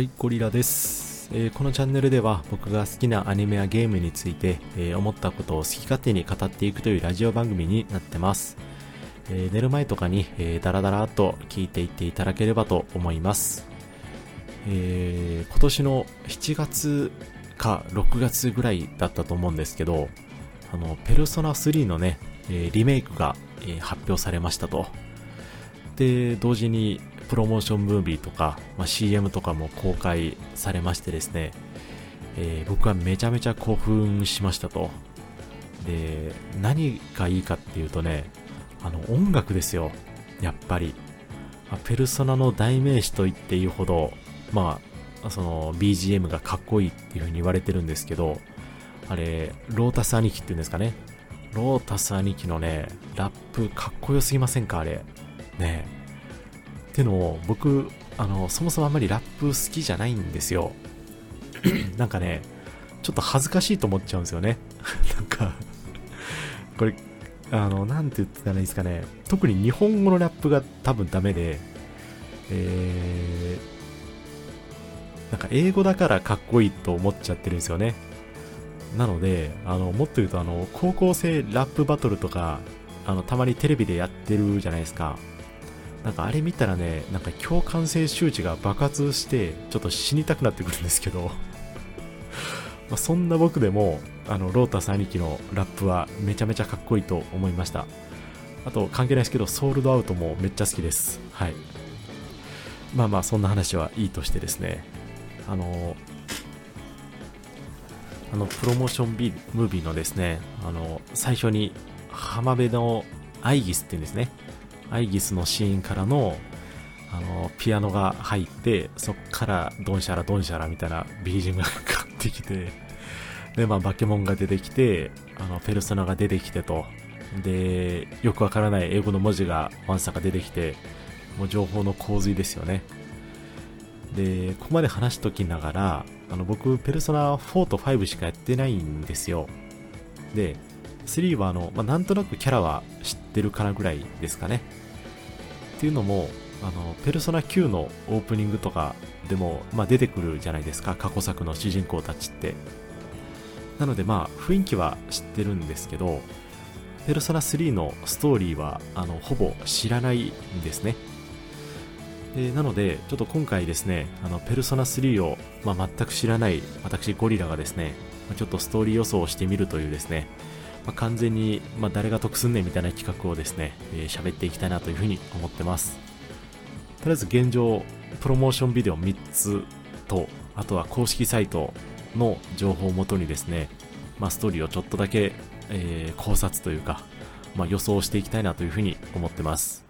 はい、ゴリラです、えー、このチャンネルでは僕が好きなアニメやゲームについて、えー、思ったことを好き勝手に語っていくというラジオ番組になってます。えー、寝る前とかに、えー、ダラダラと聞いていっていただければと思います。え、今年の7月か6月ぐらいだったと思うんですけど、あの、ペルソナ3のね、え、リメイクが、え、発表されましたと。で、同時にプロモーションムービーとか、まあ、CM とかも公開されましてですね、えー、僕はめちゃめちゃ興奮しましたと。で、何がいいかっていうとね、あの音楽ですよ。やっぱり。まあ、ペルソナの代名詞と言っていいほど、まあ、その BGM がかっこいいっていう風に言われてるんですけど、あれ、ロータス兄貴っていうんですかね。ロータス兄貴のね、ラップかっこよすぎませんか？あれ。ねえってのを僕あのそもそもあんまりラップ好きじゃないんですよ。なんかねちょっと恥ずかしいと思っちゃうんですよね。なんかこれあのなんて言ってたらいいですかね。特に日本語のラップが多分ダメでえー、なんか英語だからかっこいいと思っちゃってるんですよね。なのであのもっと言うとあの高校生ラップバトルとかあのたまにテレビでやってるじゃないですかなんかあれ見たらね、なんか共感性周知が爆発して、ちょっと死にたくなってくるんですけど まそんな僕でも、あの、ロータス兄貴のラップはめちゃめちゃかっこいいと思いました。あと、関係ないですけど、ソールドアウトもめっちゃ好きです。はい。まあまあ、そんな話はいいとしてですね、あの、あの、プロモーションビムービーのですね、あの、最初に浜辺のアイギスっていうんですね、アイギスのシーンからのあのピアノが入ってそっからドンシャラドンシャラみたいな BGM がかかってきてでまあバケモンが出てきてあのペルソナが出てきてと。でよくわからない英語の文字がワンサが出てきてもう情報の洪水ですよね。でここまで話しときながらあの僕ペルソナ4と5しかやってないんですよ。で3はあの、まあ、なんとなくキャラは知ってるかなぐらいですかね。っていうのもあのペルソナ9のオープニングとかでも、まあ、出てくるじゃないですか。過去作の主人公たちって。なのでまあ雰囲気は知ってるんですけどペルソナ3のストーリーはあのほぼ知らないんですね。でなのでちょっと今回ですねあのペルソナ3を、まあ、全く知らない私ゴリラがですねちょっとストーリー予想をしてみるというですねまあ、完全に、まあ、誰が得すんねんみたいな企画をですね、えー、喋っていきたいなというふうに思ってます。とりあえず現状、プロモーションビデオ3つと、あとは公式サイトの情報をもとにですね、まあ、ストーリーをちょっとだけ、えー、考察というか、まあ、予想していきたいなというふうに思ってます。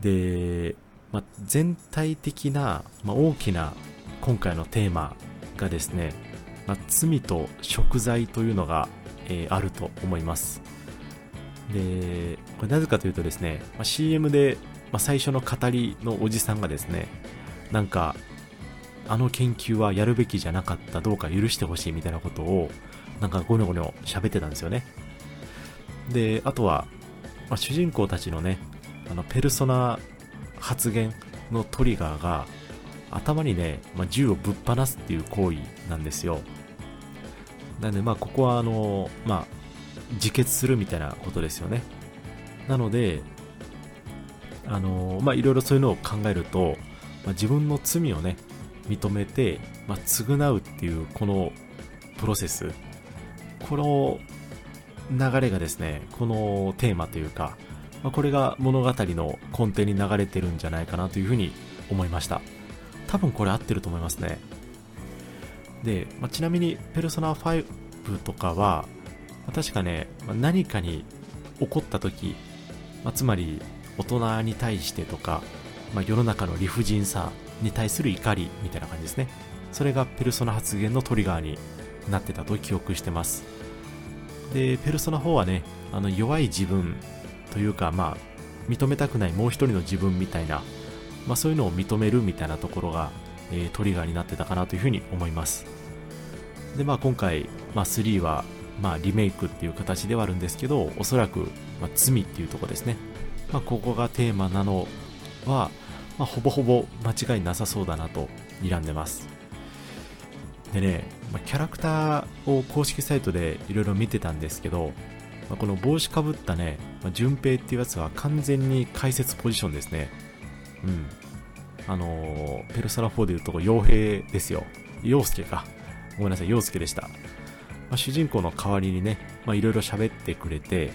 で、まあ、全体的な、まあ、大きな今回のテーマがですね、まあ、罪と食材というのがえー、あると思います。で、これなぜかというとですね、まあ、CM で、まあ、最初の語りのおじさんがですね、なんか、あの研究はやるべきじゃなかった、どうか許してほしいみたいなことを、なんかゴニョゴニョ喋ってたんですよね。で、あとは、まあ、主人公たちのね、あの、ペルソナ発言のトリガーが、頭にね、まあ、銃をぶっ放すっていう行為なんですよ。なんで、まあ、ここは、あの、まあ、自決するみたいなことですよね。なので、あの、まあ、いろいろそういうのを考えると、まあ、自分の罪をね、認めて、まあ、償うっていう、このプロセス、この流れがですね、このテーマというか、まあ、これが物語の根底に流れてるんじゃないかなというふうに思いました。多分これ合ってると思いますね。で、まあ、ちなみに、ペルソナ5とかは、まあ、確かね、まあ、何かに怒った時、まあ、つまり大人に対してとか、まあ、世の中の理不尽さに対する怒りみたいな感じですね。それがペルソナ発言のトリガーになってたと記憶してます。で、ペルソナ4はね、あの弱い自分というか、まあ、認めたくないもう一人の自分みたいな、まあ、そういうのを認めるみたいなところがえ、トリガーになってたかなというふうに思います。で、まあ今回、まあ3は、まあリメイクっていう形ではあるんですけど、おそらく、まあ、罪っていうとこですね。まあここがテーマなのは、まあ、ほぼほぼ間違いなさそうだなと睨んでますでね、まあ、キャラクターを公式サイトでいろいろ見てたんですけど、まあ、この帽子かぶったね、まあ、平っていうやつは完全に解説ポジションですねうんあの、ペルソナ4でいうとこ傭兵ですよ陽介かごめんなさい陽介でした、まあ、主人公の代わりにねいろいろ喋ってくれて、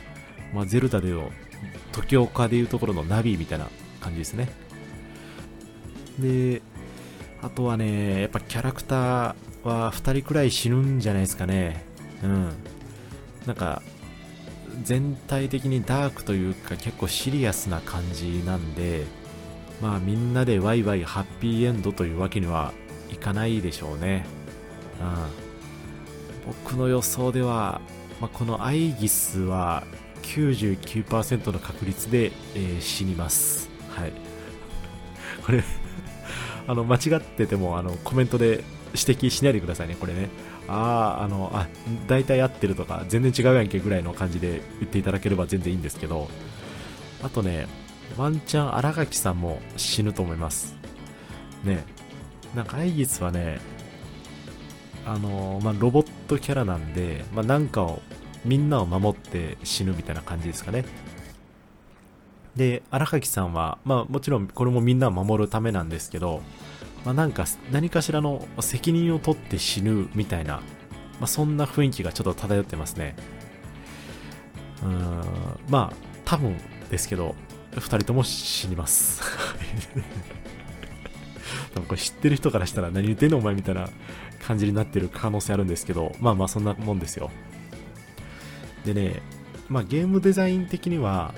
まあ、ゼルダでの時岡でいうところのナビみたいな感じですねで、あとはね、やっぱキャラクターは2人くらい死ぬんじゃないですかね。うん。なんか、全体的にダークというか結構シリアスな感じなんで、まあみんなでワイワイハッピーエンドというわけにはいかないでしょうね。うん。僕の予想では、まあ、このアイギスは99%の確率で、えー、死にます。はい。これ あの、間違ってても、あの、コメントで指摘しないでくださいね、これね。ああ、あの、あ、大体合ってるとか、全然違うやんけぐらいの感じで言っていただければ全然いいんですけど、あとね、ワンチャン荒垣さんも死ぬと思います。ね。なんか、アイギスはね、あのまあ、ロボットキャラなんで、まあ、なんかを、みんなを守って死ぬみたいな感じですかね。で、荒垣さんは、まあもちろんこれもみんなを守るためなんですけど、まあなんか何かしらの責任を取って死ぬみたいな、まあそんな雰囲気がちょっと漂ってますね。うーん、まあ多分ですけど、二人とも死にます。多分これ知ってる人からしたら何言ってんのお前みたいな感じになってる可能性あるんですけど、まあまあそんなもんですよ。でね、まあゲームデザイン的には、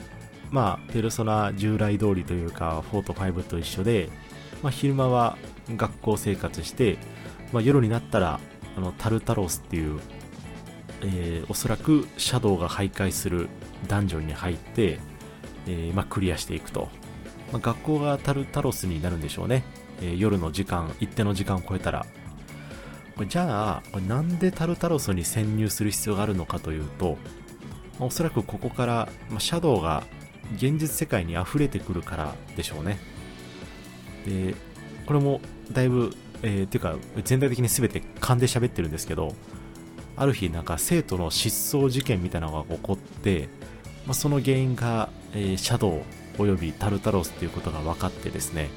まあ、ペルソナ従来通りというか、4と5と一緒で、まあ、昼間は学校生活して、まあ、夜になったら、あの、タルタロスっていう、えー、おそらくシャドウが徘徊するダンジョンに入って、えー、まあ、クリアしていくと。まあ、学校がタルタロスになるんでしょうね。えー、夜の時間、一定の時間を超えたら。これじゃあ、これなんでタルタロスに潜入する必要があるのかというと、まあ、おそらくここから、ま、シャドウが現実世界に溢れてくるからでしょうね。で、これもだいぶ、えー、っていうか全体的に全て勘で喋ってるんですけど、ある日なんか生徒の失踪事件みたいなのが起こって、まあ、その原因が、えー、シャドウおよびタルタロスっていうことが分かってですね、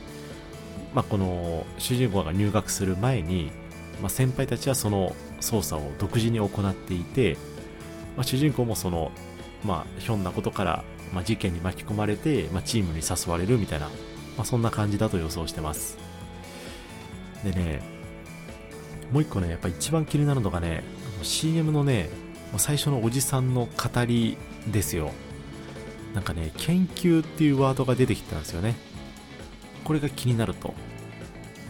まあ、この主人公が入学する前に、まあ、先輩たちはその操作を独自に行っていて、まあ、主人公もその、まあ、ひょんなことからまあ、事件に巻き込まれて、まあ、チームに誘われるみたいな、まあ、そんな感じだと予想してます。でね、もう一個ね、やっぱ一番気になるのがね、CM のね、最初のおじさんの語りですよ。なんかね、研究っていうワードが出てきたんですよね。これが気になると。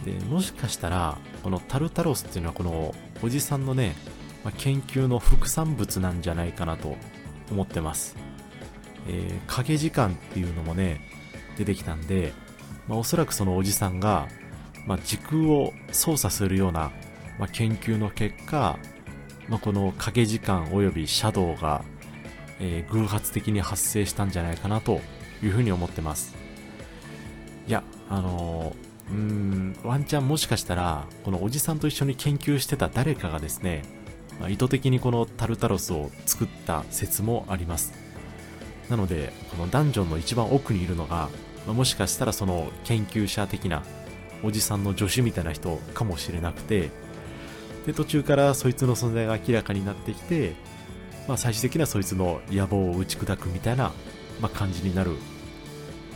で、もしかしたら、このタルタロスっていうのはこのおじさんのね、まあ、研究の副産物なんじゃないかなと思ってます。えー、影時間っていうのもね、出てきたんで、まあ、おそらくそのおじさんが、まあ、時空を操作するような、まあ、研究の結果、まあ、この影時間及びシャドウが、えー、偶発的に発生したんじゃないかなというふうに思ってます。いや、あのー、うん、ワンチャンもしかしたら、このおじさんと一緒に研究してた誰かがですね、まあ、意図的にこのタルタロスを作った説もあります。なので、このダンジョンの一番奥にいるのが、まあ、もしかしたらその研究者的なおじさんの助手みたいな人かもしれなくて、で、途中からそいつの存在が明らかになってきて、まあ、最終的にはそいつの野望を打ち砕くみたいな、まあ、感じになる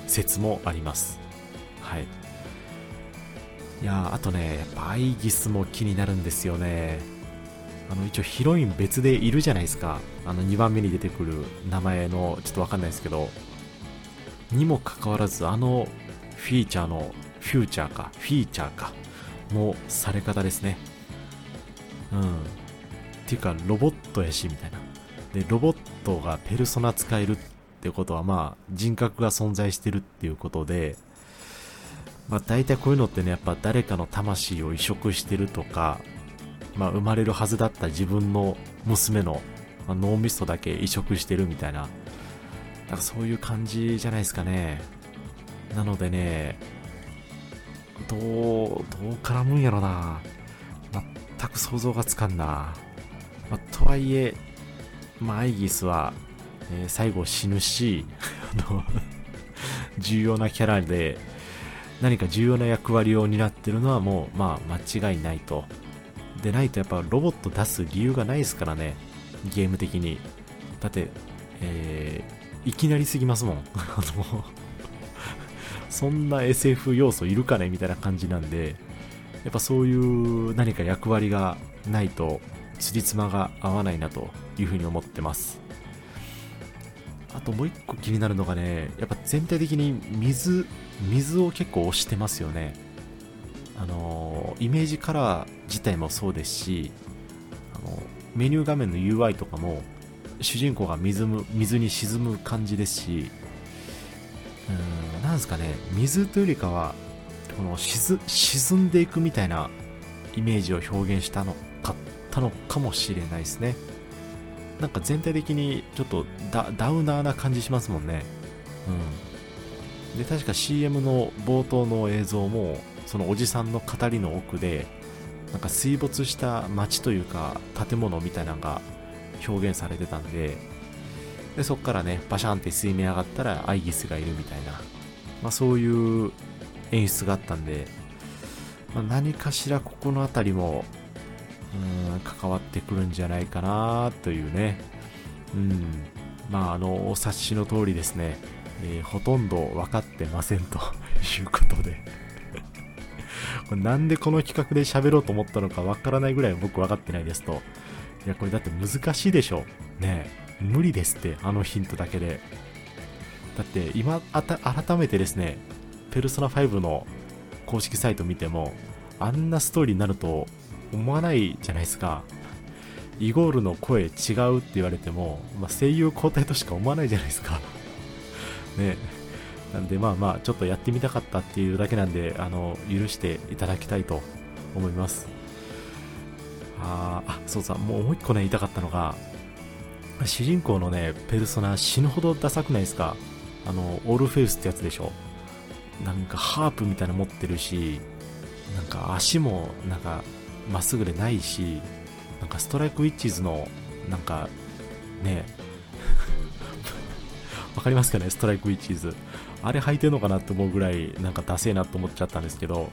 説もあります。はい。いやあとね、やっぱアイギスも気になるんですよね。あの一応ヒロイン別でいるじゃないですかあの2番目に出てくる名前のちょっとわかんないですけどにもかかわらずあのフィーチャーのフューチャーかフィーチャーかのされ方ですねうんっていうかロボットやしみたいなでロボットがペルソナ使えるってことはまあ人格が存在してるっていうことでまあ大体こういうのってねやっぱ誰かの魂を移植してるとかまあ、生まれるはずだった自分の娘の、まあ、脳みそだけ移植してるみたいな、なんかそういう感じじゃないですかね。なのでね、どう、どう絡むんやろな。全く想像がつかんな。まあ、とはいえ、まあ、アイギスは、えー、最後死ぬし、あの 重要なキャラで、何か重要な役割を担ってるのはもう、まあ、間違いないと。でないとやっぱロボット出す理由がないですからね、ゲーム的に。だって、えー、いきなりすぎますもん。あのそんな SF 要素いるかね？みたいな感じなんで、やっぱそういう何か役割がないと、つりつまが合わないなというふうに思ってます。あともう一個気になるのがね、やっぱ全体的に水、水を結構押してますよね。あのイメージカラー自体もそうですし、あのメニュー画面の UI とかも主人公が水む水に沈む感じですし、うん、なんですかね、水というよりかは、この沈んでいくみたいなイメージを表現したのかったのかもしれないですね。なんか全体的にちょっとダウナーな感じしますもんね。うん。で、確か CM の冒頭の映像も、そのおじさんの語りの奥で、なんか水没した街というか建物みたいなのが表現されてたんで、で、そこからね、バシャンって水面上がったらアイギスがいるみたいな、まあそういう演出があったんで、まあ、何かしらここの辺りも、うん、関わってくるんじゃないかなというね、うん、まああの、お察しの通りですね、えー、ほとんど分かってませんと いうことで これなんでこの企画で喋ろうと思ったのかわからないぐらい僕分かってないですと。いや、これだって難しいでしょ。ね無理ですって、あのヒントだけで。だって今、改めてですね、ペルソナ5の公式サイト見ても、あんなストーリーになると思わないじゃないですか。イゴールの声違うって言われても、まあ、声優交代としか思わないじゃないですか。ねなんでまあまあ、ちょっとやってみたかったっていうだけなんで、あの、許していただきたいと思います。ああ、そうさ、もうもう一個ね、言いたかったのが、主人公のね、ペルソナ死ぬほどダサくないですか？あの、オールフェイスってやつでしょ？なんかハープみたいなの持ってるし、なんか足もなんかまっすぐでないし、なんかストライクウィッチーズのなんかね、わかりますかねストライクウィッチーズ。あれ履いてんのかなって思うぐらいなんかダセえなと思っちゃったんですけど、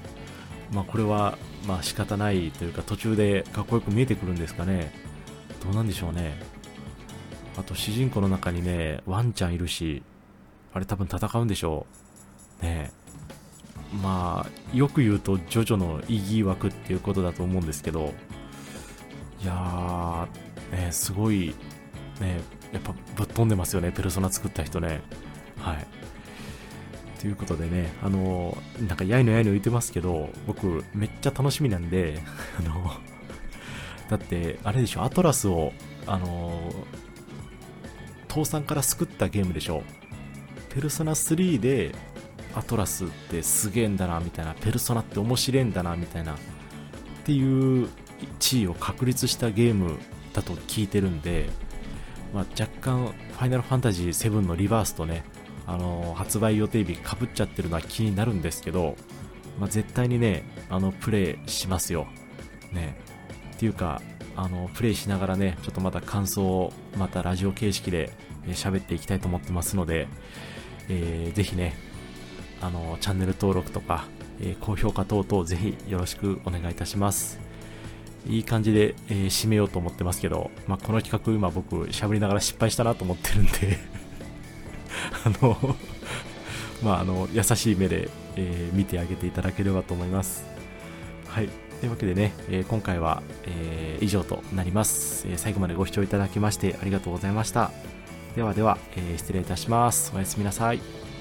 まあこれはまあ仕方ないというか途中でかっこよく見えてくるんですかね。どうなんでしょうね。あと主人公の中にね、ワンちゃんいるし、あれ多分戦うんでしょう。ねまあ、よく言うと、ジョジョの意義枠っていうことだと思うんですけど、いやー、ね、すごい、ね、やっぱぶっ飛んでますよね、ペルソナ作った人ね。はい。ということでね、あの、なんかやいのやいの言ってますけど、僕めっちゃ楽しみなんで、あの、だって、あれでしょ、アトラスを、あの、倒産から救ったゲームでしょ。ペルソナ3で、アトラスってすげえんだな、みたいな、ペルソナって面白いんだな、みたいな、っていう地位を確立したゲームだと聞いてるんで、まあ、若干、ファイナルファンタジー7のリバースとね、あの発売予定日かぶっちゃってるのは気になるんですけど、まあ、絶対にね、あの、プレイしますよ。ね。っていうか、あの、プレイしながらね、ちょっとまた感想を、またラジオ形式で喋、っていきたいと思ってますので、えー、ぜひね、あの、チャンネル登録とか、えー、高評価等々ぜひよろしくお願いいたします。いい感じで、えー、締めようと思ってますけど、まあ、この企画今僕喋りながら失敗したなと思ってるんで あのまあ、あの、優しい目で、えー、見てあげていただければと思います。はい。というわけでね、えー、今回は、えー、以上となります、え最後までご視聴いただきましてありがとうございました。ではでは、え失礼いたします。おやすみなさい。